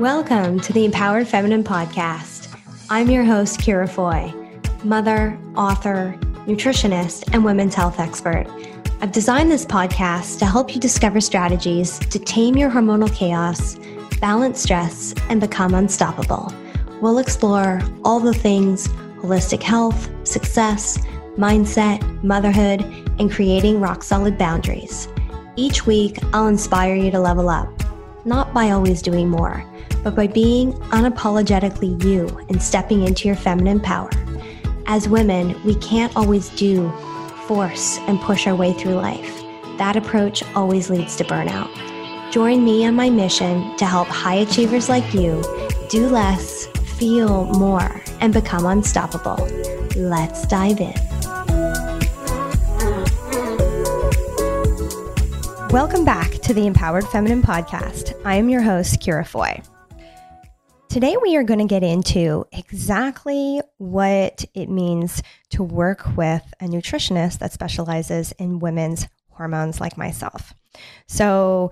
Welcome to the Empowered Feminine Podcast. I'm your host, Ciara Foy, mother, author, nutritionist, and women's health expert. I've designed this podcast to help you discover strategies to tame your hormonal chaos, balance stress, and become unstoppable. We'll explore all the things holistic health, success, mindset, motherhood, and creating rock solid boundaries. Each week, I'll inspire you to level up, not by always doing more but by being unapologetically you and stepping into your feminine power. As women, we can't always do, force, and push our way through life. That approach always leads to burnout. Join me on my mission to help high achievers like you do less, feel more, and become unstoppable. Let's dive in. Welcome back to the Empowered Feminine Podcast. I am your host, Ciara Foy. Today, we are going to get into exactly what it means to work with a nutritionist that specializes in women's hormones like myself. So,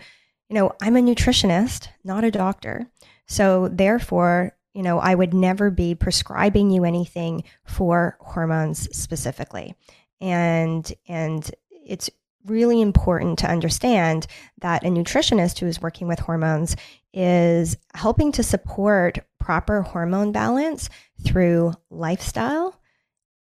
you know, I'm a nutritionist, not a doctor. So, therefore, you know, I would never be prescribing you anything for hormones specifically. And and it's really important to understand that a nutritionist who is working with hormones is helping to support proper hormone balance through lifestyle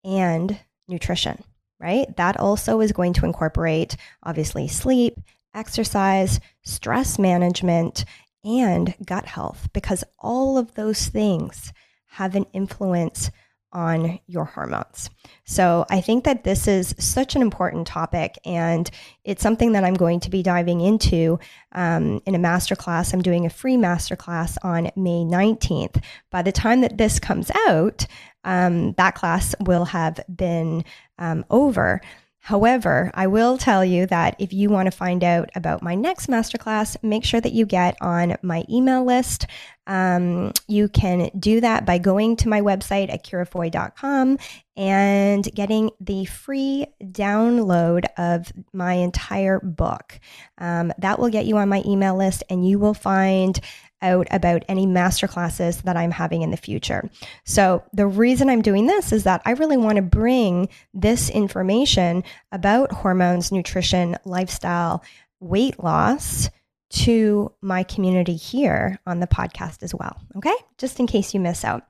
and nutrition, right? That also is going to incorporate obviously sleep, exercise, stress management, and gut health because all of those things have an influence on your hormones. So I think that this is such an important topic, and it's something that I'm going to be diving into um, in a masterclass. I'm doing a free masterclass on May 19th. By the time that this comes out, um, that class will have been um, over. However, I will tell you that if you want to find out about my next masterclass, make sure that you get on my email list. Um, you can do that by going to my website at ciarafoy.com and getting the free download of my entire book. Um, that will get you on my email list, and you will find out about any masterclasses that I'm having in the future. So, the reason I'm doing this is that I really want to bring this information about hormones, nutrition, lifestyle, weight loss to my community here on the podcast as well. Okay. Just in case you miss out.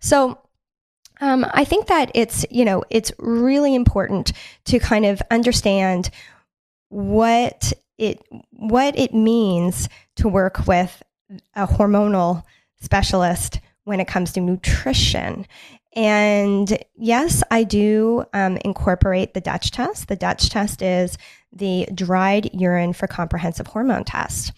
So, um, I think that it's, you know, it's really important to kind of understand what it what it means to work with a hormonal specialist when it comes to nutrition. And yes, I do um, incorporate the DUTCH test. The DUTCH test is the dried urine for comprehensive hormone test.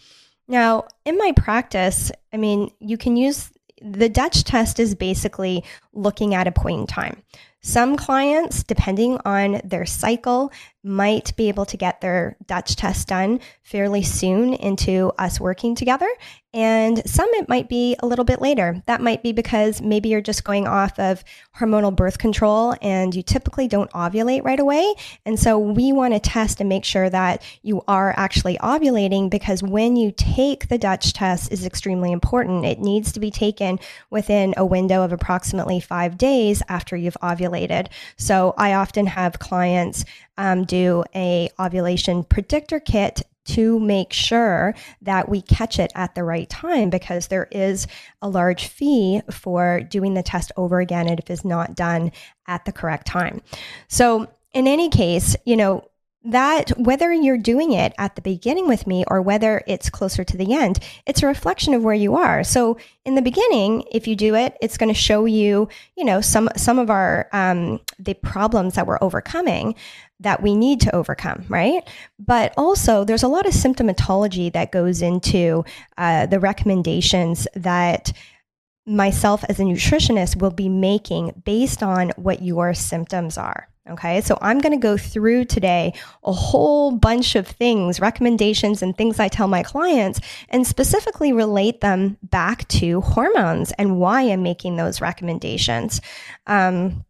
Now, in my practice, I mean, you can use the DUTCH test is basically looking at a point in time. Some clients, depending on their cycle, might be able to get their DUTCH test done fairly soon into us working together. And some it might be a little bit later. That might be because maybe you're just going off of hormonal birth control and you typically don't ovulate right away. And so we want to test and make sure that you are actually ovulating because when you take the DUTCH test is extremely important. It needs to be taken within a window of approximately five days after you've ovulated. So I often have clients um, do a ovulation predictor kit to make sure that we catch it at the right time because there is a large fee for doing the test over again if it's not done at the correct time. So in any case, you know, that whether you're doing it at the beginning with me or whether it's closer to the end, it's a reflection of where you are. So in the beginning, if you do it, it's going to show you, you know, some some of our um, the problems that we're overcoming that we need to overcome, right? But also, there's a lot of symptomatology that goes into uh, the recommendations that myself as a nutritionist will be making based on what your symptoms are. Okay, so I'm going to go through today a whole bunch of things, recommendations, and things I tell my clients, and specifically relate them back to hormones and why I'm making those recommendations. Um,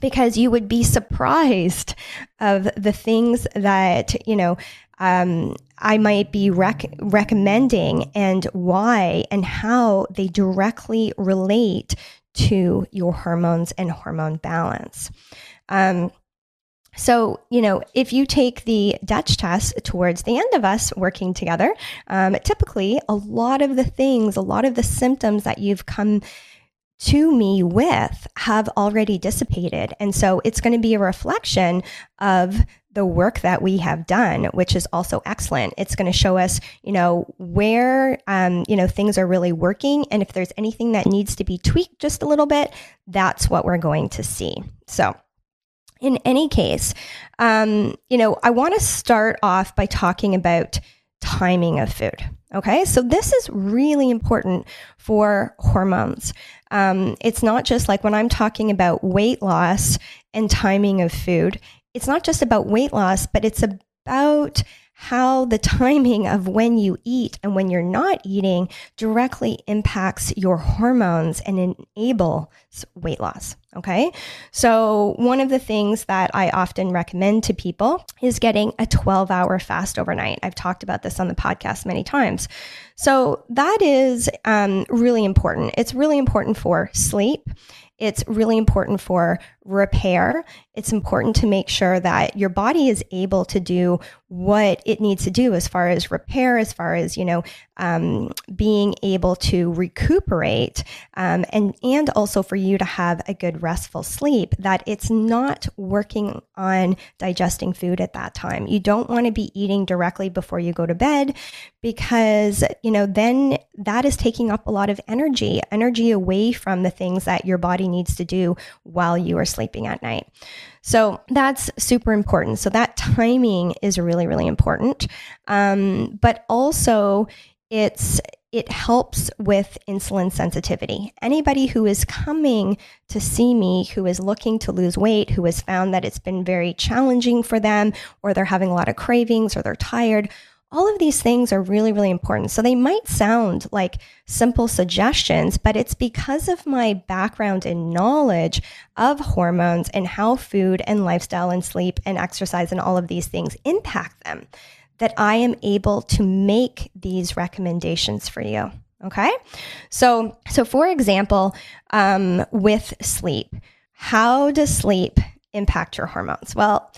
because you would be surprised of the things that, you know, um, I might be rec- recommending and why and how they directly relate to your hormones and hormone balance. Um, so, you know, if you take the DUTCH test towards the end of us working together, um, typically a lot of the things, a lot of the symptoms that you've come to me with have already dissipated. And so it's going to be a reflection of the work that we have done, which is also excellent. It's going to show us, you know, where, um, you know, things are really working. And if there's anything that needs to be tweaked just a little bit, that's what we're going to see. So, in any case, um, you know, I want to start off by talking about timing of food. Okay, so this is really important for hormones. Um, it's not just like when I'm talking about weight loss and timing of food, it's not just about weight loss, but it's about how the timing of when you eat and when you're not eating directly impacts your hormones and enables weight loss. Okay. So, one of the things that I often recommend to people is getting a 12 hour fast overnight. I've talked about this on the podcast many times. So, that is um, really important. It's really important for sleep. It's really important for repair. It's important to make sure that your body is able to do what it needs to do as far as repair, as far as, you know, um, being able to recuperate, um, and, and also for you to have a good restful sleep, that it's not working on digesting food at that time. You don't want to be eating directly before you go to bed because, you know, then that is taking up a lot of energy, energy away from the things that your body needs to do while you are sleeping at night. So that's super important. So that timing is really, really important. Um, but also, it's it helps with insulin sensitivity. Anybody who is coming to see me who is looking to lose weight, who has found that it's been very challenging for them, or they're having a lot of cravings, or they're tired, all of these things are really, really important. So they might sound like simple suggestions, but it's because of my background and knowledge of hormones and how food and lifestyle and sleep and exercise and all of these things impact them that I am able to make these recommendations for you. Okay. So, so for example, um, with sleep, how does sleep impact your hormones? Well,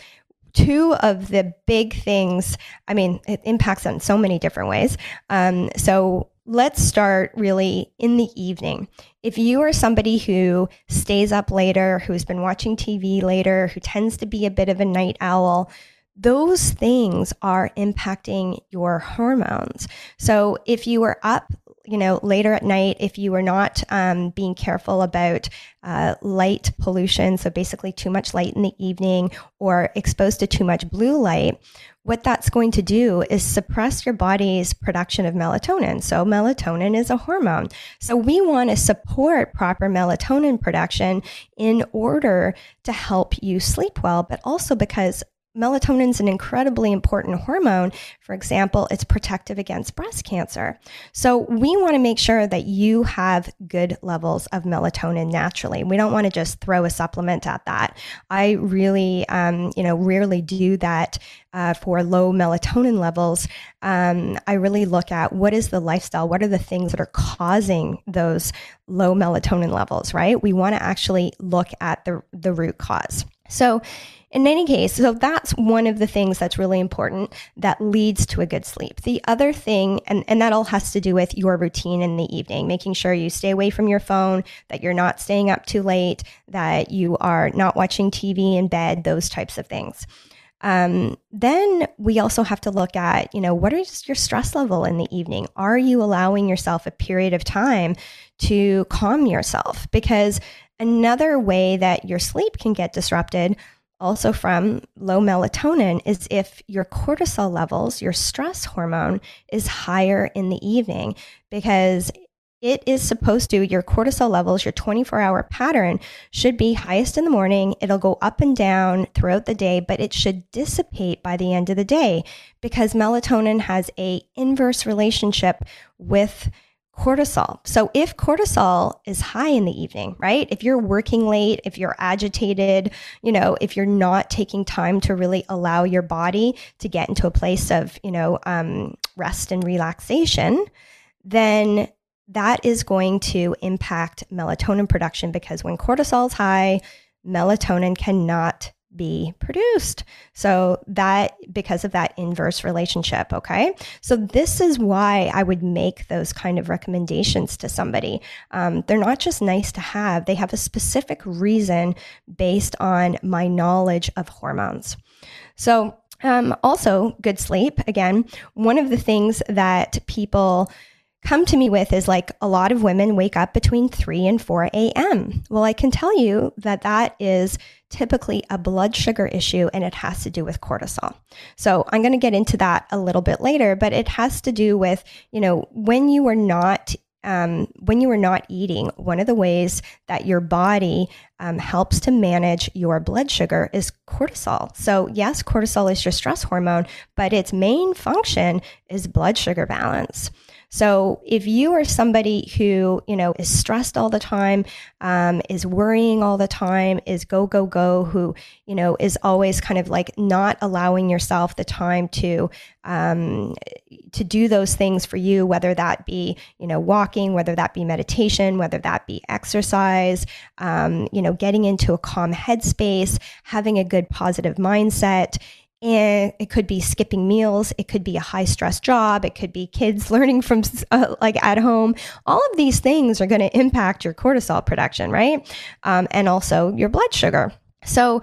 two of the big things, I mean, it impacts on so many different ways. Um, so let's start really in the evening. If you are somebody who stays up later, who's been watching TV later, who tends to be a bit of a night owl, those things are impacting your hormones. So if you are up you know, later at night, if you are not um, being careful about uh, light pollution, so basically too much light in the evening or exposed to too much blue light, what that's going to do is suppress your body's production of melatonin. So, melatonin is a hormone. So, we want to support proper melatonin production in order to help you sleep well, but also because Melatonin is an incredibly important hormone. For example, it's protective against breast cancer. So we want to make sure that you have good levels of melatonin naturally. We don't want to just throw a supplement at that. I really, um, you know, rarely do that uh, for low melatonin levels. Um, I really look at what is the lifestyle, what are the things that are causing those low melatonin levels, right? We want to actually look at the the root cause. So in any case, so that's one of the things that's really important that leads to a good sleep. The other thing, and, and that all has to do with your routine in the evening, making sure you stay away from your phone, that you're not staying up too late, that you are not watching TV in bed, those types of things. Um, then we also have to look at, you know, what is your stress level in the evening? Are you allowing yourself a period of time to calm yourself? Because another way that your sleep can get disrupted also from low melatonin is if your cortisol levels, your stress hormone, is higher in the evening because it is supposed to, your cortisol levels, your 24 hour pattern should be highest in the morning. It'll go up and down throughout the day, but it should dissipate by the end of the day because melatonin has a inverse relationship with cortisol. So if cortisol is high in the evening, right? If you're working late, if you're agitated, you know, if you're not taking time to really allow your body to get into a place of, you know, um, rest and relaxation, then that is going to impact melatonin production because when cortisol is high, melatonin cannot be produced. So that because of that inverse relationship, okay? So this is why I would make those kind of recommendations to somebody. Um, they're not just nice to have; they have a specific reason based on my knowledge of hormones. So um, also, good sleep. Again, one of the things that people come to me with is like a lot of women wake up between 3 and 4 a.m. Well, I can tell you that that is typically a blood sugar issue and it has to do with cortisol. So I'm going to get into that a little bit later, but it has to do with, you know, when you are not um, when you are not eating, one of the ways that your body um, helps to manage your blood sugar is cortisol. So, yes, cortisol is your stress hormone, but its main function is blood sugar balance. So if you are somebody who, you know, is stressed all the time, um, is worrying all the time, is go, go, go, who, you know, is always kind of like not allowing yourself the time to, um, to do those things for you, whether that be, you know, walking, whether that be meditation, whether that be exercise, um, you know, getting into a calm headspace, having a good positive mindset and it could be skipping meals it could be a high stress job it could be kids learning from uh, like at home. All of these things are going to impact your cortisol production right? Um, and also your blood sugar. So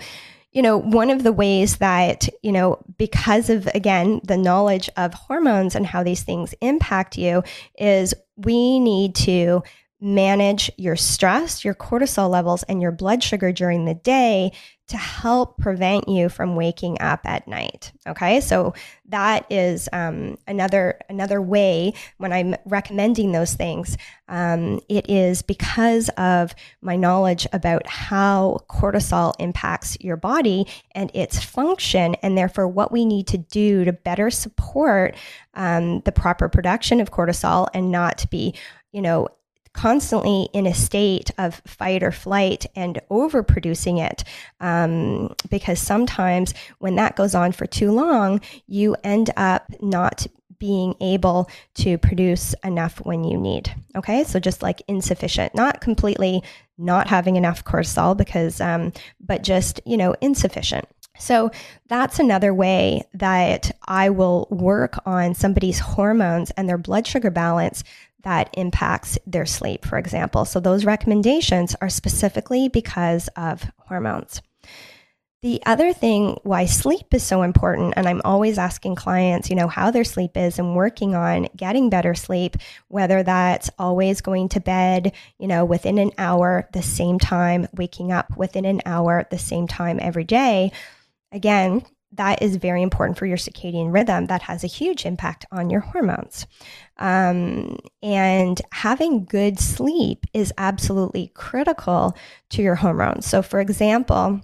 you know one of the ways that you know because of again the knowledge of hormones and how these things impact you is we need to manage your stress, your cortisol levels, and your blood sugar during the day to help prevent you from waking up at night. Okay, so that is um, another another way when I'm recommending those things. Um, it is because of my knowledge about how cortisol impacts your body and its function, and therefore what we need to do to better support um, the proper production of cortisol and not to be you know constantly in a state of fight or flight and overproducing it. Um, because sometimes when that goes on for too long, you end up not being able to produce enough when you need. Okay, so just like insufficient, not completely not having enough cortisol, because, um, but just, you know, insufficient. So that's another way that I will work on somebody's hormones and their blood sugar balance that impacts their sleep, for example. So those recommendations are specifically because of hormones. The other thing why sleep is so important, and I'm always asking clients, you know, how their sleep is and working on getting better sleep, whether that's always going to bed, you know, within an hour, the same time, waking up within an hour, the same time every day. Again, that is very important for your circadian rhythm. That has a huge impact on your hormones. Um, and having good sleep is absolutely critical to your hormones. So, for example,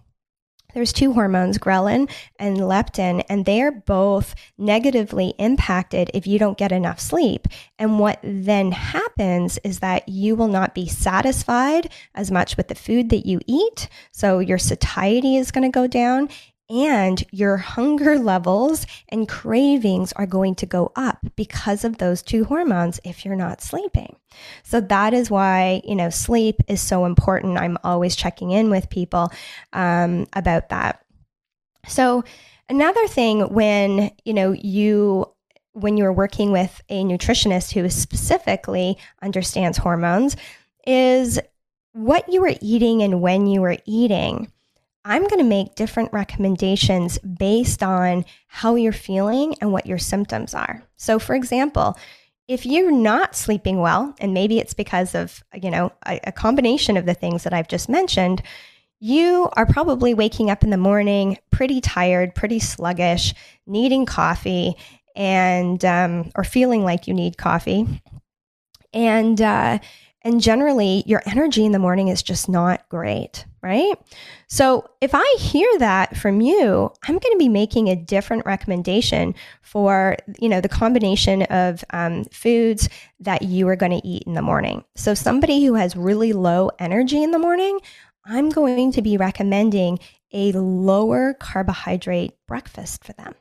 there's two hormones, ghrelin and leptin, and they are both negatively impacted if you don't get enough sleep. And what then happens is that you will not be satisfied as much with the food that you eat. So your satiety is going to go down and your hunger levels and cravings are going to go up because of those two hormones if you're not sleeping. So that is why, you know, sleep is so important. I'm always checking in with people um, about that. So another thing when, you know, you when you're working with a nutritionist who specifically understands hormones is what you are eating and when you are eating I'm going to make different recommendations based on how you're feeling and what your symptoms are. So, for example, if you're not sleeping well, and maybe it's because of, you know, a, a combination of the things that I've just mentioned, you are probably waking up in the morning pretty tired, pretty sluggish, needing coffee, and um, or feeling like you need coffee, and uh, and generally your energy in the morning is just not great right? So if I hear that from you, I'm going to be making a different recommendation for, you know, the combination of um, foods that you are going to eat in the morning. So somebody who has really low energy in the morning, I'm going to be recommending a lower carbohydrate breakfast for them.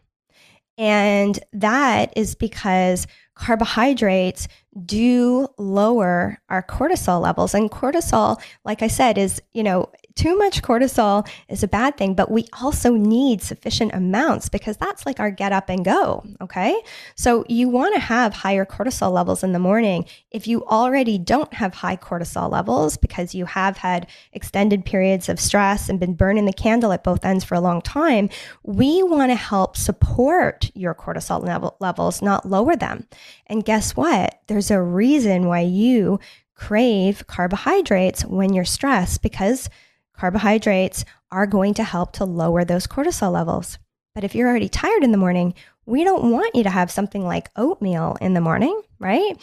And that is because carbohydrates do lower our cortisol levels. And cortisol, like I said, is, you know, too much cortisol is a bad thing, but we also need sufficient amounts because that's like our get up and go. Okay. So you want to have higher cortisol levels in the morning. If you already don't have high cortisol levels because you have had extended periods of stress and been burning the candle at both ends for a long time, we want to help support your cortisol level, levels, not lower them. And guess what? There's a reason why you crave carbohydrates when you're stressed because carbohydrates are going to help to lower those cortisol levels. But if you're already tired in the morning, we don't want you to have something like oatmeal in the morning, right?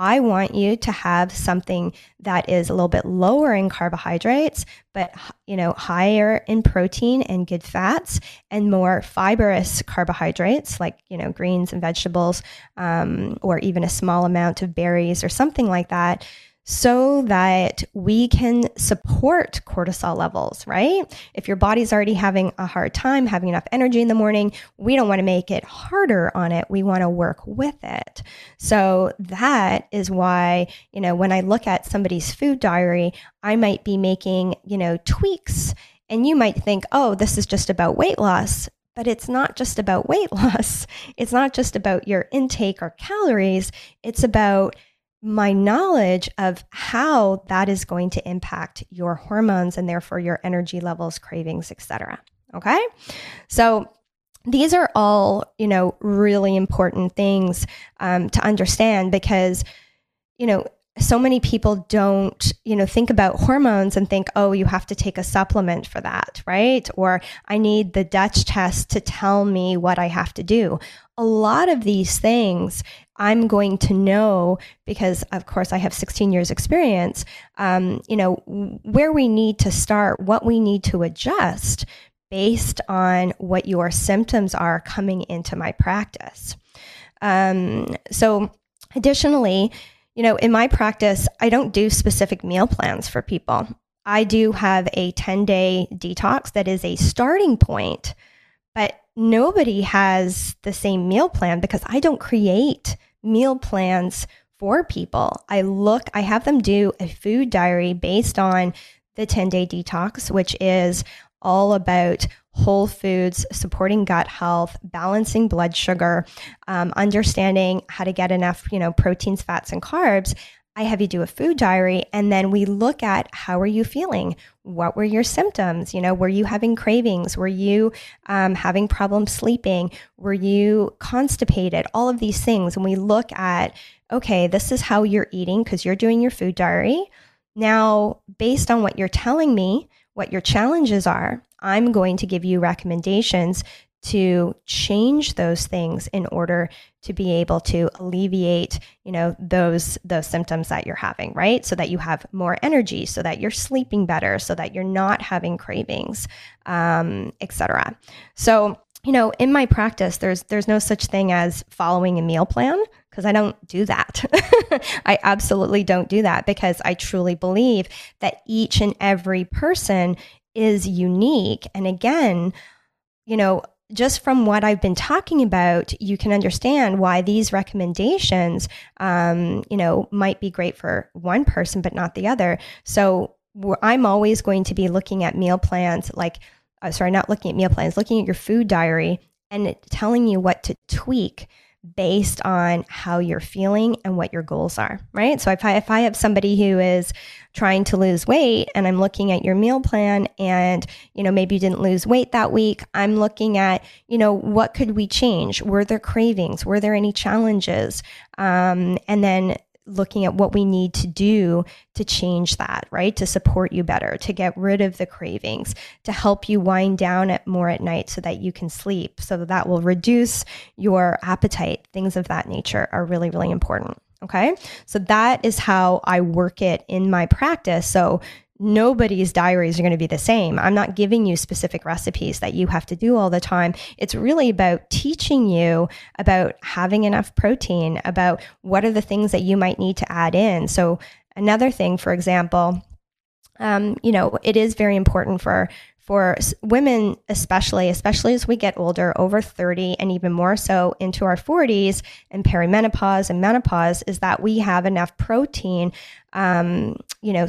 I want you to have something that is a little bit lower in carbohydrates, but you know, higher in protein and good fats, and more fibrous carbohydrates like you know greens and vegetables, um, or even a small amount of berries or something like that so that we can support cortisol levels, right? If your body's already having a hard time having enough energy in the morning, we don't want to make it harder on it. We want to work with it. So that is why, you know, when I look at somebody's food diary, I might be making, you know, tweaks and you might think, oh, this is just about weight loss. But it's not just about weight loss. It's not just about your intake or calories. It's about my knowledge of how that is going to impact your hormones and therefore your energy levels, cravings, etc. Okay? So these are all, you know, really important things um, to understand because, you know, so many people don't, you know, think about hormones and think, oh, you have to take a supplement for that, right? Or I need the DUTCH test to tell me what I have to do. A lot of these things I'm going to know because, of course, I have 16 years experience, um, you know, where we need to start, what we need to adjust based on what your symptoms are coming into my practice. Um, so additionally, you know, in my practice, I don't do specific meal plans for people. I do have a 10 day detox that is a starting point, but nobody has the same meal plan because I don't create meal plans for people. I look, I have them do a food diary based on the 10 day detox, which is all about whole foods, supporting gut health, balancing blood sugar, um, understanding how to get enough, you know, proteins, fats, and carbs. I have you do a food diary and then we look at how are you feeling? What were your symptoms? You know, were you having cravings? Were you um, having problems sleeping? Were you constipated? All of these things. And we look at, okay, this is how you're eating because you're doing your food diary. Now, based on what you're telling me, what your challenges are, I'm going to give you recommendations to change those things in order to be able to alleviate you know those those symptoms that you're having right so that you have more energy so that you're sleeping better so that you're not having cravings um, etc so you know in my practice there's there's no such thing as following a meal plan because I don't do that. I absolutely don't do that because I truly believe that each and every person is unique. And again, you know, just from what I've been talking about, you can understand why these recommendations, um, you know, might be great for one person, but not the other. So I'm always going to be looking at meal plans, like, uh, sorry, not looking at meal plans, looking at your food diary and telling you what to tweak based on how you're feeling and what your goals are, right? So if I, if I have somebody who is trying to lose weight and I'm looking at your meal plan and, you know, maybe you didn't lose weight that week, I'm looking at, you know, what could we change? Were there cravings? Were there any challenges? Um, and then looking at what we need to do to change that, right? To support you better, to get rid of the cravings, to help you wind down at more at night so that you can sleep. So that will reduce your appetite. Things of that nature are really, really important. Okay. So that is how I work it in my practice. So nobody's diaries are going to be the same. I'm not giving you specific recipes that you have to do all the time. It's really about teaching you about having enough protein, about what are the things that you might need to add in. So, another thing, for example, um, you know, it is very important for for women, especially, especially as we get older, over 30, and even more so into our 40s and perimenopause and menopause, is that we have enough protein, um, you know,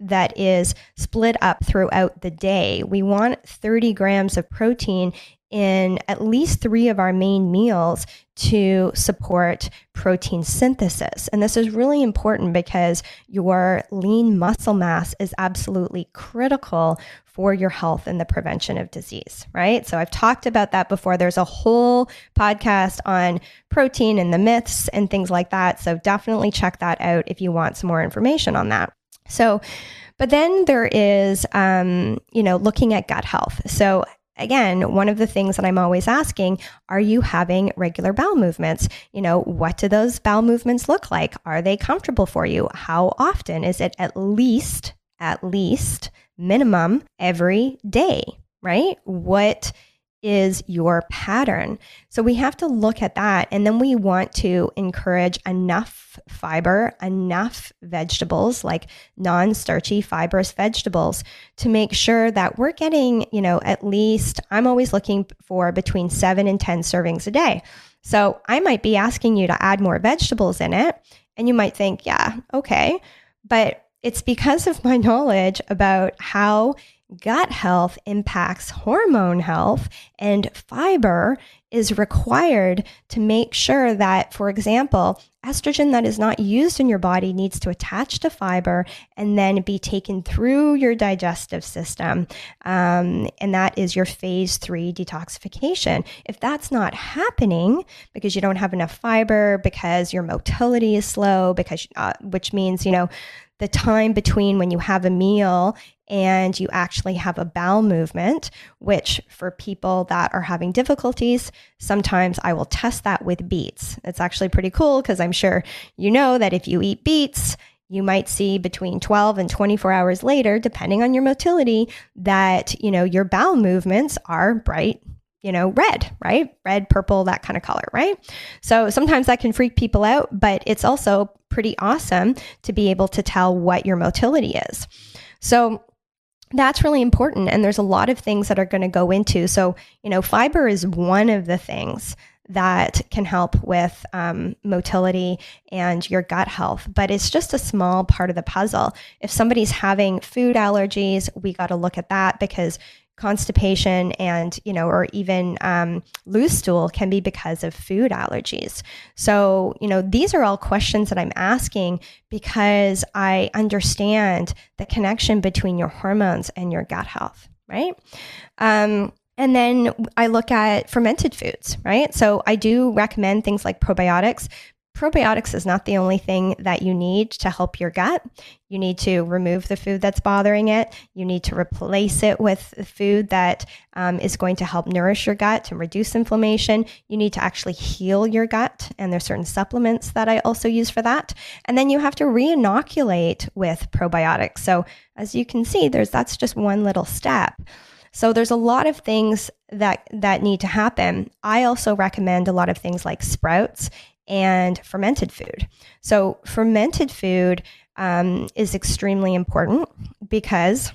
that is split up throughout the day. We want 30 grams of protein in at least three of our main meals to support protein synthesis. And this is really important because your lean muscle mass is absolutely critical for your health and the prevention of disease, right? So I've talked about that before. There's a whole podcast on protein and the myths and things like that. So definitely check that out if you want some more information on that. So, but then there is, um, you know, looking at gut health. So again, one of the things that I'm always asking, are you having regular bowel movements? You know, what do those bowel movements look like? Are they comfortable for you? How often? Is it at least, at least minimum every day, right? What is your pattern. So we have to look at that. And then we want to encourage enough fiber, enough vegetables, like non starchy fibrous vegetables, to make sure that we're getting, you know, at least, I'm always looking for between seven and 10 servings a day. So I might be asking you to add more vegetables in it. And you might think, yeah, okay. But it's because of my knowledge about how gut health impacts hormone health, and fiber is required to make sure that, for example, estrogen that is not used in your body needs to attach to fiber and then be taken through your digestive system. Um, and that is your phase three detoxification. If that's not happening because you don't have enough fiber, because your motility is slow, because, uh, which means, you know, the time between when you have a meal and you actually have a bowel movement, which for people that are having difficulties, sometimes I will test that with beets. It's actually pretty cool because I'm sure you know that if you eat beets, you might see between 12 and 24 hours later, depending on your motility, that, you know, your bowel movements are bright you know, red, right? Red, purple, that kind of color, right? So sometimes that can freak people out, but it's also pretty awesome to be able to tell what your motility is. So that's really important. And there's a lot of things that are going to go into. So, you know, fiber is one of the things that can help with um, motility and your gut health, but it's just a small part of the puzzle. If somebody's having food allergies, we got to look at that because constipation and you know or even um, loose stool can be because of food allergies so you know these are all questions that i'm asking because i understand the connection between your hormones and your gut health right um, and then I look at fermented foods, right? So I do recommend things like probiotics, probiotics is not the only thing that you need to help your gut. You need to remove the food that's bothering it. You need to replace it with food that um, is going to help nourish your gut and reduce inflammation. You need to actually heal your gut, and there's certain supplements that I also use for that. And then you have to re-inoculate with probiotics. So as you can see, there's that's just one little step. So there's a lot of things that that need to happen. I also recommend a lot of things like sprouts and fermented food. So, fermented food um, is extremely important because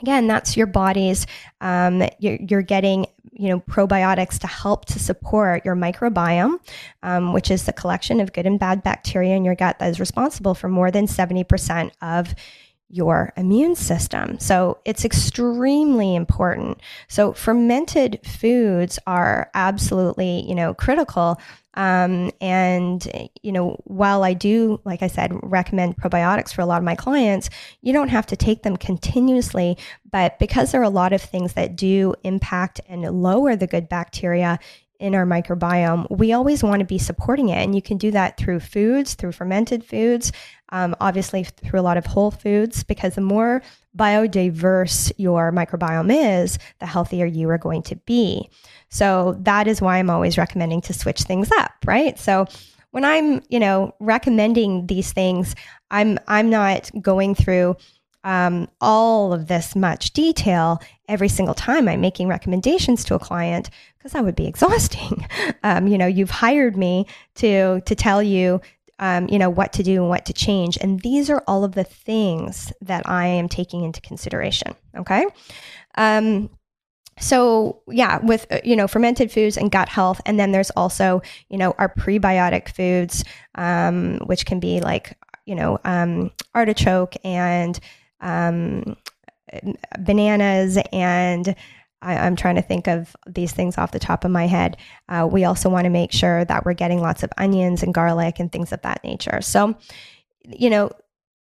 again that's your body's um, you're, you're, getting you know probiotics to help to support your microbiome um, which is the collection of good and bad bacteria in your gut that is responsible for more than 70% of your immune system. So it's extremely important. So fermented foods are absolutely, you know, critical. Um, and, you know, while I do, like I said, recommend probiotics for a lot of my clients, you don't have to take them continuously. But because there are a lot of things that do impact and lower the good bacteria in our microbiome, we always want to be supporting it. And you can do that through foods, through fermented foods, um, obviously through a lot of whole foods, because the more biodiverse your microbiome is, the healthier you are going to be. So that is why I'm always recommending to switch things up, right? So when I'm, you know, recommending these things, I'm I'm not going through um, all of this much detail every single time I'm making recommendations to a client because that would be exhausting. Um, you know, you've hired me to to tell you um, you know, what to do and what to change. And these are all of the things that I am taking into consideration. Okay. Um, so yeah with uh, you know fermented foods and gut health and then there's also you know our prebiotic foods um, which can be like you know um, artichoke and um, bananas and I, am trying to think of these things off the top of my head. Uh, we also want to make sure that we're getting lots of onions and garlic and things of that nature. So, you know,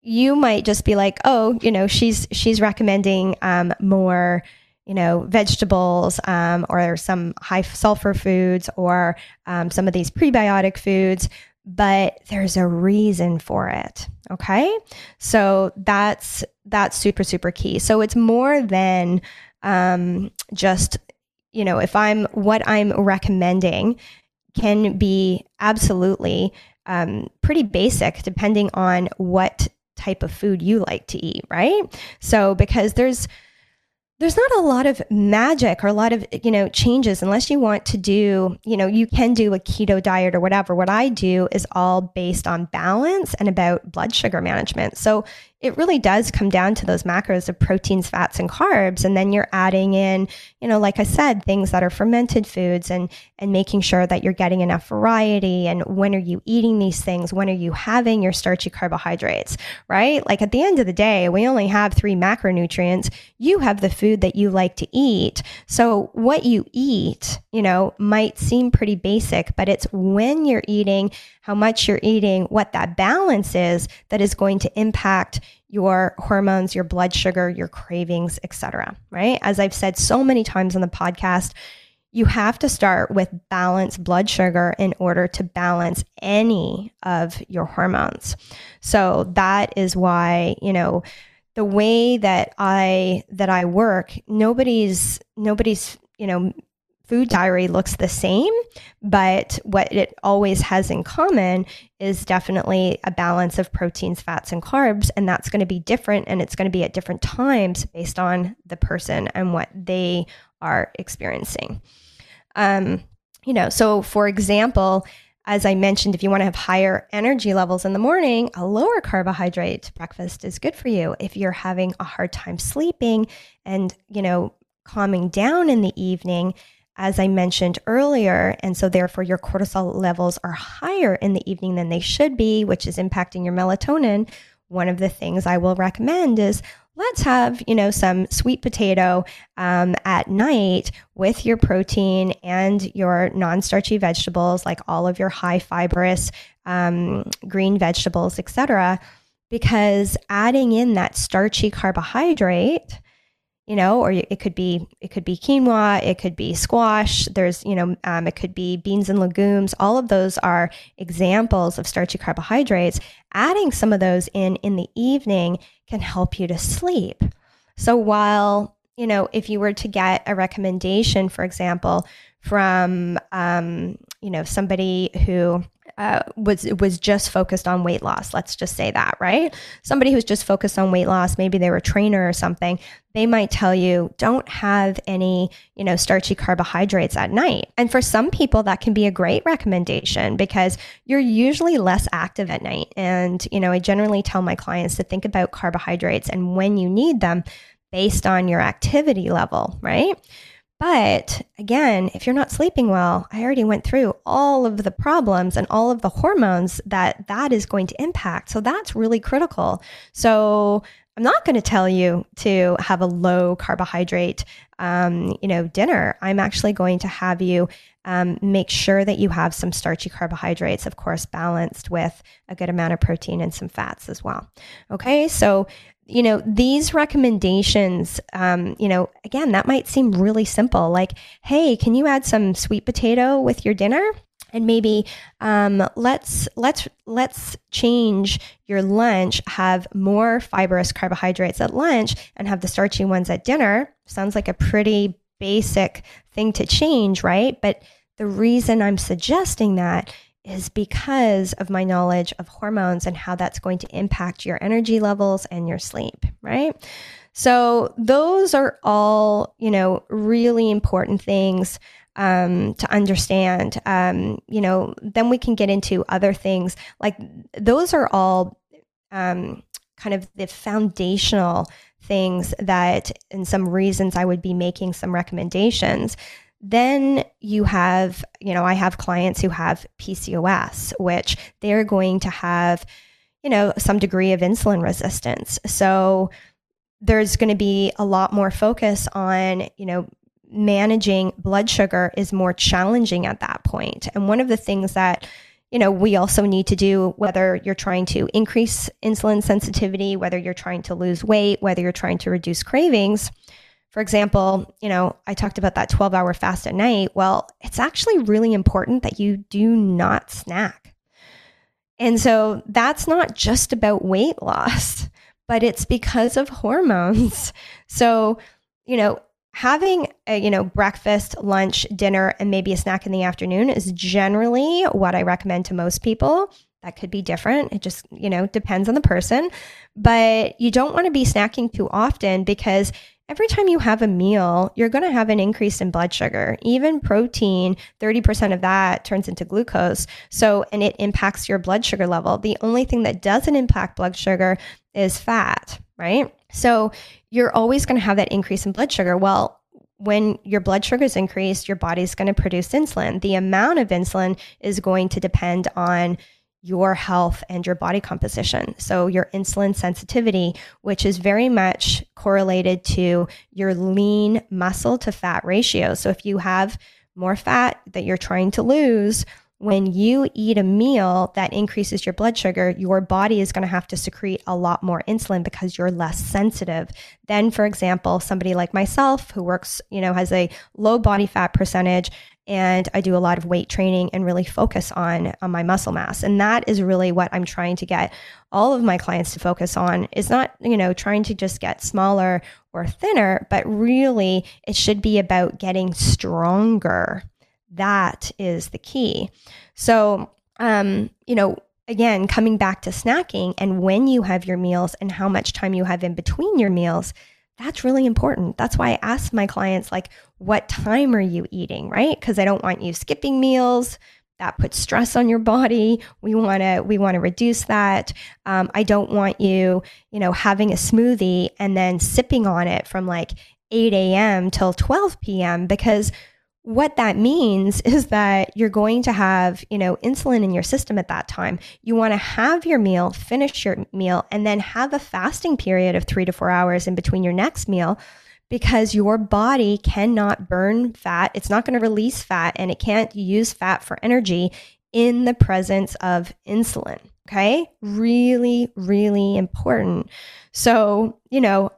you might just be like, oh, you know, she's she's recommending um, more, you know, vegetables um, or some high sulfur foods or um, some of these prebiotic foods, but there's a reason for it. Okay, so that's that's super super key. So it's more than um, just, you know, if I'm what I'm recommending can be absolutely um, pretty basic depending on what type of food you like to eat, right? So, because there's, there's not a lot of magic or a lot of you know changes unless you want to do you know you can do a keto diet or whatever. What i do is all based on balance and about blood sugar management. So it really does come down to those macros of proteins, fats, and carbs. And then you're adding in, you know, like I said, things that are fermented foods and and making sure that you're getting enough variety. And when are you eating these things? When are you having your starchy carbohydrates? Right? Like at the end of the day, we only have three macronutrients. You have the food that you like to eat. So what you eat, you know, might seem pretty basic, but it's when you're eating, how much you're eating, what that balance is that is going to impact your hormones, your blood sugar, your cravings, etc. Right? As I've said so many times on the podcast, you have to start with balanced blood sugar in order to balance any of your hormones. So that is why, you know, the way that I that I work, nobody's nobody's, you know, food diary looks the same, but what it always has in common is definitely a balance of proteins, fats, and carbs. And that's going to be different and it's going to be at different times based on the person and what they are experiencing. Um, you know, so for example, as I mentioned, if you want to have higher energy levels in the morning, a lower carbohydrate breakfast is good for you. If you're having a hard time sleeping and, you know, calming down in the evening, as I mentioned earlier. And so, therefore, your cortisol levels are higher in the evening than they should be, which is impacting your melatonin. One of the things I will recommend is let's have you know some sweet potato um, at night with your protein and your non-starchy vegetables like all of your high fibrous um, green vegetables etc because adding in that starchy carbohydrate you know, or it could be it could be quinoa, it could be squash. There's you know, um, it could be beans and legumes. All of those are examples of starchy carbohydrates. Adding some of those in in the evening can help you to sleep. So while you know, if you were to get a recommendation, for example, from um, you know somebody who uh, was was just focused on weight loss. Let's just say that, right? Somebody who's just focused on weight loss, maybe they were a trainer or something. They might tell you don't have any, you know, starchy carbohydrates at night. And for some people, that can be a great recommendation because you're usually less active at night. And you know, I generally tell my clients to think about carbohydrates and when you need them based on your activity level, right? But again, if you're not sleeping well, I already went through all of the problems and all of the hormones that that is going to impact. So that's really critical. So I'm not going to tell you to have a low carbohydrate, um, you know, dinner. I'm actually going to have you um, make sure that you have some starchy carbohydrates, of course, balanced with a good amount of protein and some fats as well. Okay, so you know, these recommendations, um, you know, again, that might seem really simple. Like, hey, can you add some sweet potato with your dinner? And maybe um, let's let's let's change your lunch. Have more fibrous carbohydrates at lunch, and have the starchy ones at dinner. Sounds like a pretty basic thing to change, right? But the reason I'm suggesting that is because of my knowledge of hormones and how that's going to impact your energy levels and your sleep, right? So those are all, you know, really important things um, to understand. Um, you know, then we can get into other things like those are all um, kind of the foundational things that, in some reasons, I would be making some recommendations. Then you have, you know, I have clients who have PCOS, which they're going to have, you know, some degree of insulin resistance. So there's going to be a lot more focus on, you know, managing blood sugar is more challenging at that point. And one of the things that you know, we also need to do whether you're trying to increase insulin sensitivity, whether you're trying to lose weight, whether you're trying to reduce cravings. For example, you know, I talked about that 12 hour fast at night. Well, it's actually really important that you do not snack. And so that's not just about weight loss, but it's because of hormones. So, you know, having a, you know breakfast lunch dinner and maybe a snack in the afternoon is generally what i recommend to most people that could be different it just you know depends on the person but you don't want to be snacking too often because every time you have a meal you're going to have an increase in blood sugar even protein 30% of that turns into glucose so and it impacts your blood sugar level the only thing that doesn't impact blood sugar is fat right so you're always going to have that increase in blood sugar. Well, when your blood sugar is increased, your body's going to produce insulin. The amount of insulin is going to depend on your health and your body composition. So, your insulin sensitivity, which is very much correlated to your lean muscle to fat ratio. So, if you have more fat that you're trying to lose, when you eat a meal that increases your blood sugar, your body is going to have to secrete a lot more insulin because you're less sensitive than, for example, somebody like myself who works, you know, has a low body fat percentage and I do a lot of weight training and really focus on, on my muscle mass. And that is really what I'm trying to get all of my clients to focus on is not, you know, trying to just get smaller or thinner, but really it should be about getting stronger that is the key. So, um, you know, again, coming back to snacking and when you have your meals and how much time you have in between your meals, that's really important. That's why I ask my clients, like, what time are you eating, right? Because I don't want you skipping meals. That puts stress on your body. We want to we want to reduce that. Um, I don't want you, you know, having a smoothie and then sipping on it from like 8 a.m. till 12 p.m. because what that means is that you're going to have, you know, insulin in your system at that time. You want to have your meal, finish your meal, and then have a fasting period of three to four hours in between your next meal because your body cannot burn fat. It's not going to release fat and it can't use fat for energy in the presence of insulin. Okay. Really, really important. So, you know,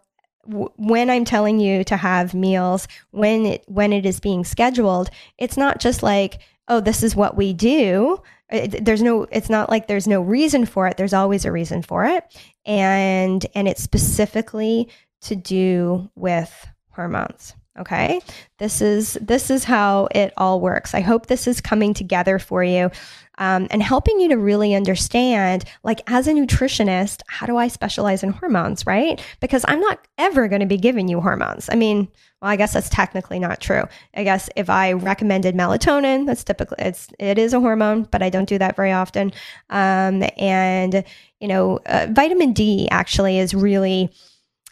when I'm telling you to have meals, when it when it is being scheduled, it's not just like, oh, this is what we do. Uh, it, there's no it's not like there's no reason for it. There's always a reason for it. And and it's specifically to do with hormones. Okay? This is this is how it all works. I hope this is coming together for you um, and helping you to really understand, like, as a nutritionist, how do I specialize in hormones, right? Because I'm not ever going to be giving you hormones. I mean, well, I guess that's technically not true. I guess if I recommended melatonin, that's typically it's it is a hormone, but I don't do that very often. Um, and you know, uh, vitamin D actually is really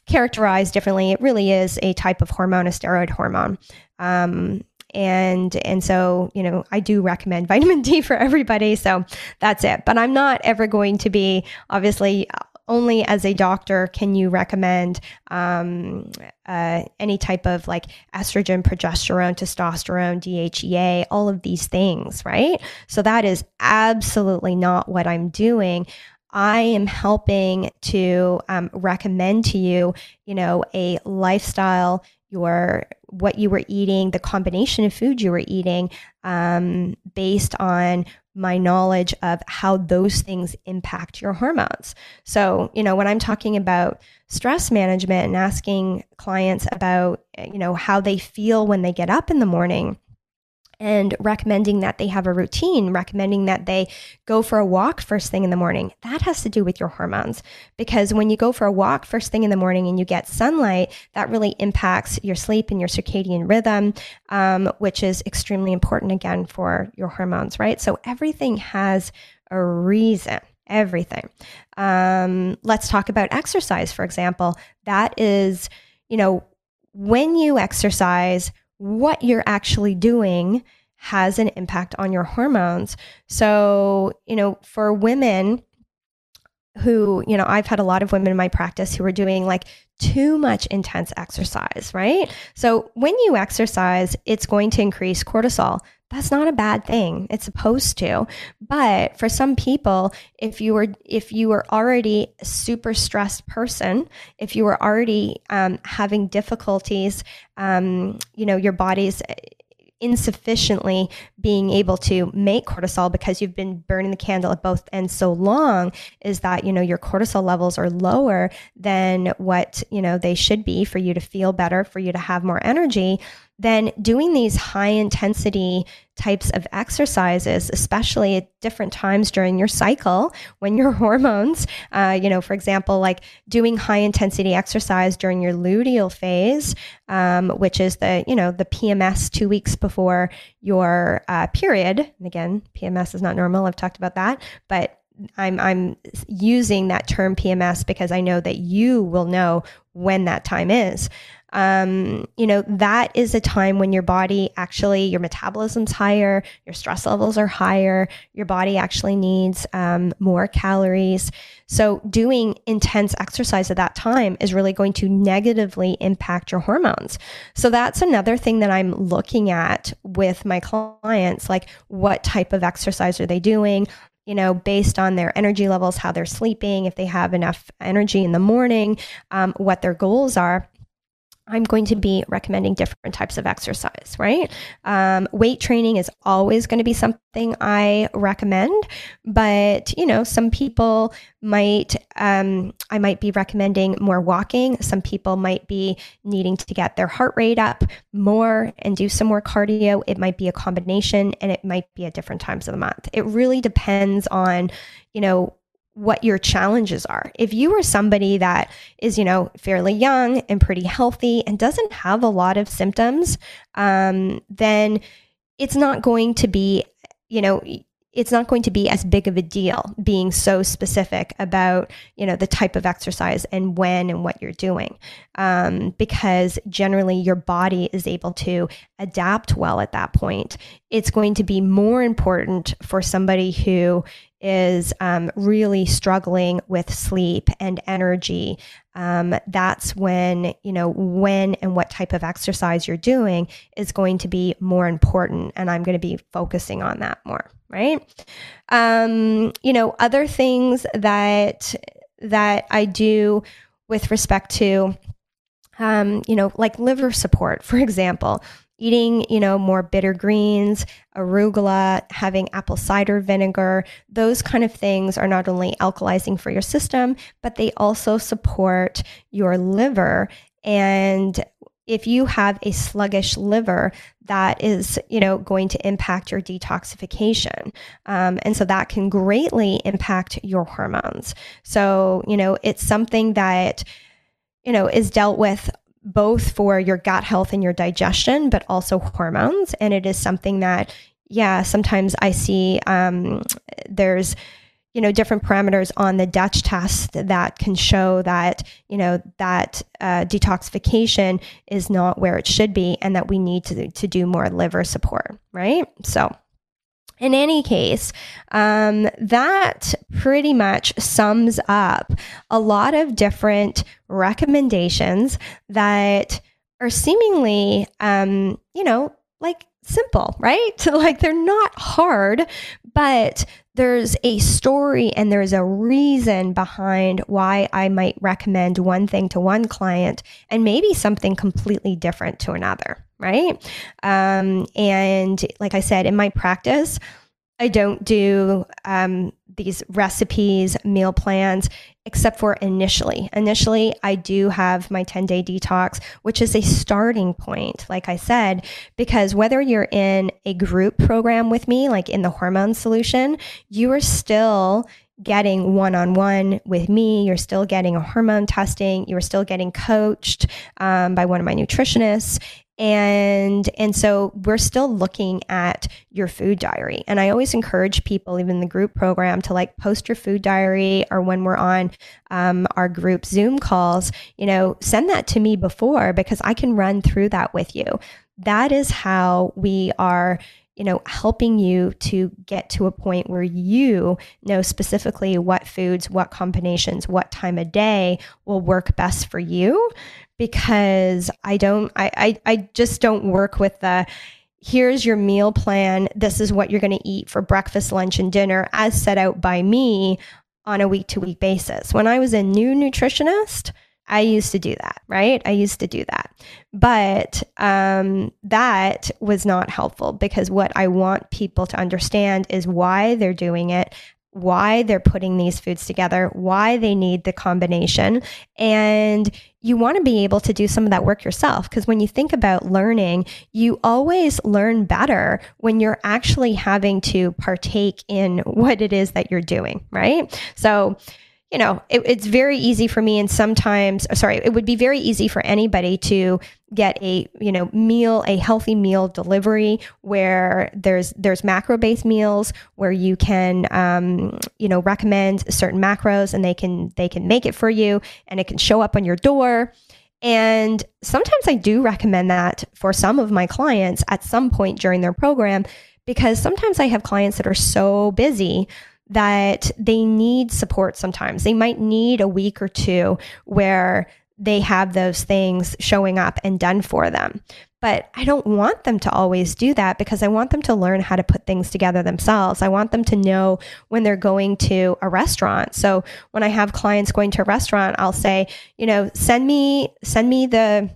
characterized differently. It really is a type of hormone, a steroid hormone. Um, and and so you know i do recommend vitamin d for everybody so that's it but i'm not ever going to be obviously only as a doctor can you recommend um, uh, any type of like estrogen, progesterone, testosterone, DHEA, all of these things, right? So that is absolutely not what I'm doing. I am helping to um, recommend to you, you know, a lifestyle your what you were eating, the combination of food you were eating, um, based on my knowledge of how those things impact your hormones. So, you know, when I'm talking about stress management and asking clients about, you know, how they feel when they get up in the morning, and recommending that they have a routine, recommending that they go for a walk first thing in the morning. That has to do with your hormones because when you go for a walk first thing in the morning and you get sunlight, that really impacts your sleep and your circadian rhythm, um, which is extremely important again for your hormones, right? So everything has a reason. Everything. Um, let's talk about exercise, for example. That is, you know, when you exercise, what you're actually doing has an impact on your hormones. So, you know, for women who, you know, I've had a lot of women in my practice who are doing like too much intense exercise, right? So, when you exercise, it's going to increase cortisol. That's not a bad thing. It's supposed to. But for some people, if you were if you were already a super stressed person, if you were already um, having difficulties, um, you know, your body's insufficiently being able to make cortisol because you've been burning the candle at both ends so long is that you know your cortisol levels are lower than what you know they should be for you to feel better for you to have more energy then doing these high intensity types of exercises, especially at different times during your cycle when your hormones, uh, you know, for example, like doing high intensity exercise during your luteal phase, um, which is the, you know, the PMS two weeks before your uh, period. And again, PMS is not normal. I've talked about that, but I'm I'm using that term PMS because I know that you will know when that time is um, you know, that is a time when your body actually, your metabolism's higher, your stress levels are higher, your body actually needs um, more calories. So, doing intense exercise at that time is really going to negatively impact your hormones. So, that's another thing that I'm looking at with my clients like, what type of exercise are they doing? you know, based on their energy levels, how they're sleeping, if they have enough energy in the morning, um, what their goals are. I'm going to be recommending different types of exercise, right? Um, weight training is always going to be something I recommend, but you know, some people might, um, I might be recommending more walking. Some people might be needing to get their heart rate up more and do some more cardio. It might be a combination and it might be at different times of the month. It really depends on, you know, what your challenges are. If you are somebody that is, you know, fairly young and pretty healthy and doesn't have a lot of symptoms, um, then it's not going to be, you know, it's not going to be as big of a deal being so specific about you know the type of exercise and when and what you're doing um, because generally your body is able to adapt well at that point. It's going to be more important for somebody who is um, really struggling with sleep and energy, um, that's when, you know, when and what type of exercise you're doing is going to be more important. And I'm going to be focusing on that more, right? Um, you know, other things that, that I do with respect to, um, you know, like liver support, for example eating, you know, more bitter greens, arugula, having apple cider vinegar, those kind of things are not only alkalizing for your system, but they also support your liver. And if you have a sluggish liver, that is, you know, going to impact your detoxification. Um, and so that can greatly impact your hormones. So, you know, it's something that, you know, is dealt with both for your gut health and your digestion, but also hormones. And it is something that, yeah, sometimes I see um, there's, you know, different parameters on the DUTCH test that can show that, you know, that uh, detoxification is not where it should be and that we need to, to do more liver support, right? So, in any case, um, that pretty much sums up a lot of different recommendations that are seemingly, um, you know, like simple, right? like they're not hard, but there's a story and there's a reason behind why I might recommend one thing to one client and maybe something completely different to another right? Um, and like I said, in my practice, I don't do um, these recipes, meal plans, except for initially. Initially, I do have my 10 day detox, which is a starting point, like I said, because whether you're in a group program with me, like in the hormone solution, you are still getting one on one with me. You're still getting a hormone testing. You're still getting coached um, by one of my nutritionists and and so we're still looking at your food diary and i always encourage people even the group program to like post your food diary or when we're on um, our group zoom calls you know send that to me before because i can run through that with you that is how we are you know, helping you to get to a point where you know specifically what foods, what combinations, what time of day will work best for you. Because I don't, I, I, I just don't work with the, here's your meal plan. This is what you're going to eat for breakfast, lunch, and dinner as set out by me on a week to week basis. When I was a new nutritionist, I used to do that, right? I used to do that. But um, that was not helpful because what I want people to understand is why they're doing it, why they're putting these foods together, why they need the combination. And you want to be able to do some of that work yourself. Because when you think about learning, you always learn better when you're actually having to partake in what it is that you're doing, right? So, you know, it, it's very easy for me, and sometimes, sorry, it would be very easy for anybody to get a you know meal, a healthy meal delivery where there's there's macro based meals where you can um, you know recommend certain macros and they can they can make it for you and it can show up on your door. And sometimes I do recommend that for some of my clients at some point during their program because sometimes I have clients that are so busy that they need support sometimes. They might need a week or two where they have those things showing up and done for them. But I don't want them to always do that because I want them to learn how to put things together themselves. I want them to know when they're going to a restaurant. So when I have clients going to a restaurant, I'll say, you know, send me send me the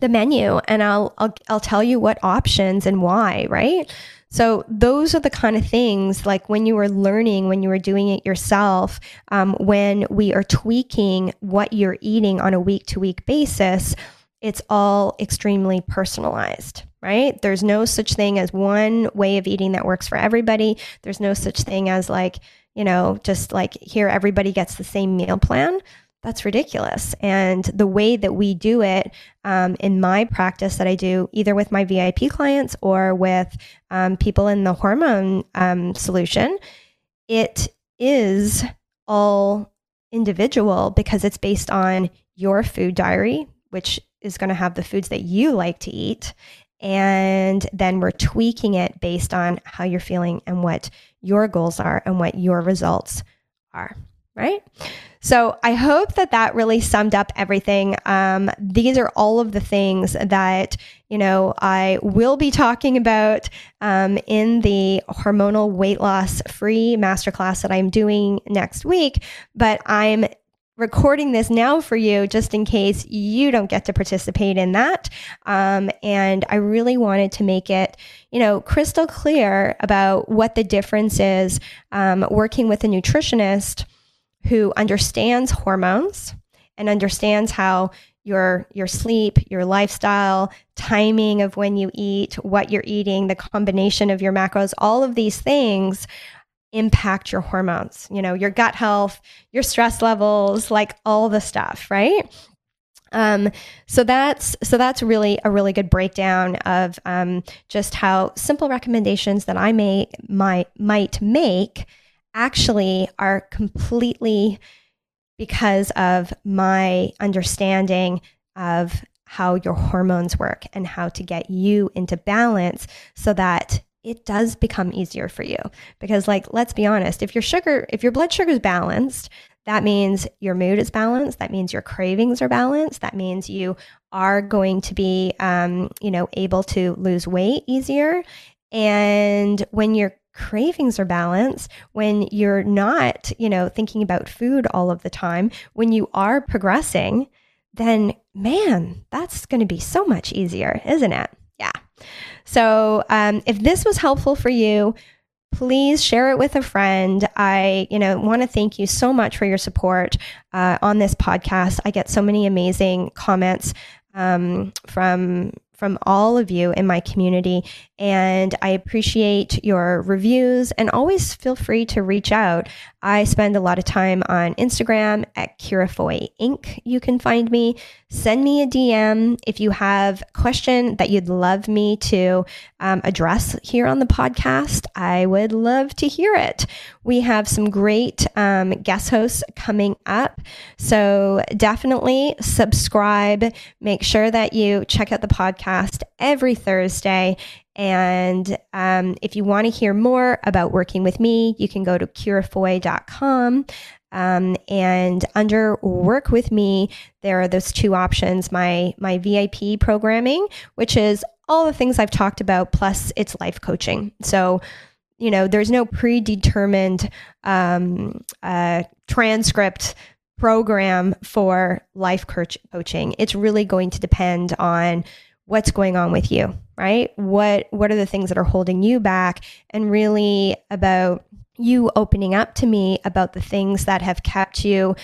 the menu and I'll I'll I'll tell you what options and why, right? So those are the kind of things like when you were learning, when you were doing it yourself, um, when we are tweaking what you're eating on a week to week basis, it's all extremely personalized, right? There's no such thing as one way of eating that works for everybody. There's no such thing as like, you know, just like here, everybody gets the same meal plan that's ridiculous. And the way that we do it um, in my practice that I do, either with my VIP clients or with um, people in the hormone um, solution, it is all individual because it's based on your food diary, which is going to have the foods that you like to eat. And then we're tweaking it based on how you're feeling and what your goals are and what your results are, right? So I hope that that really summed up everything. Um, these are all of the things that you know I will be talking about um, in the hormonal weight loss free masterclass that I'm doing next week. But I'm recording this now for you just in case you don't get to participate in that. Um, and I really wanted to make it, you know, crystal clear about what the difference is um, working with a nutritionist who understands hormones and understands how your your sleep, your lifestyle, timing of when you eat, what you're eating, the combination of your macros, all of these things impact your hormones, you know, your gut health, your stress levels, like all the stuff, right? Um, so that's so that's really a really good breakdown of um, just how simple recommendations that I may might might make actually are completely because of my understanding of how your hormones work and how to get you into balance so that it does become easier for you. Because, like, let's be honest, if your sugar, if your blood sugar is balanced, that means your mood is balanced. That means your cravings are balanced. That means you are going to be, um, you know, able to lose weight easier. And when your cravings are balanced, when you're not, you know, thinking about food all of the time, when you are progressing, then man, that's going to be so much easier, isn't it? Yeah. So, um, if this was helpful for you, please share it with a friend. I, you know, want to thank you so much for your support uh, on this podcast. I get so many amazing comments um, from from all of you in my community. And I appreciate your reviews and always feel free to reach out. I spend a lot of time on Instagram at Ciarafoy Inc. You can find me. Send me a DM if you have a question that you'd love me to um, address here on the podcast. I would love to hear it. We have some great um, guest hosts coming up. So definitely subscribe. Make sure that you check out the podcast every Thursday. And um, if you want to hear more about working with me, you can go to ciarafoy.com. Um, and under work with me, there are those two options my, my VIP programming, which is all the things I've talked about, plus it's life coaching. So, you know, there's no predetermined um, uh, transcript program for life coach- coaching. It's really going to depend on what's going on with you, right? What what are the things that are holding you back and really about you opening up to me about the things that have kept you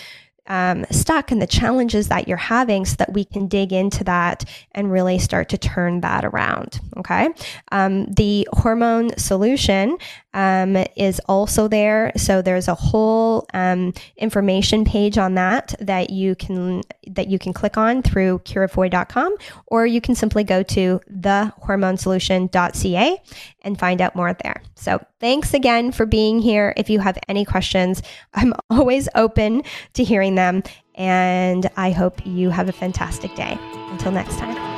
um, stuck and the challenges that you're having so that we can dig into that and really start to turn that around. Okay. Um, the hormone solution um, is also there. So there's a whole um, information page on that that you can that you can click on through ciarafoy.com or you can simply go to thehormonesolution.ca and find out more there. So thanks again for being here. If you have any questions, I'm always open to hearing them. And I hope you have a fantastic day. Until next time.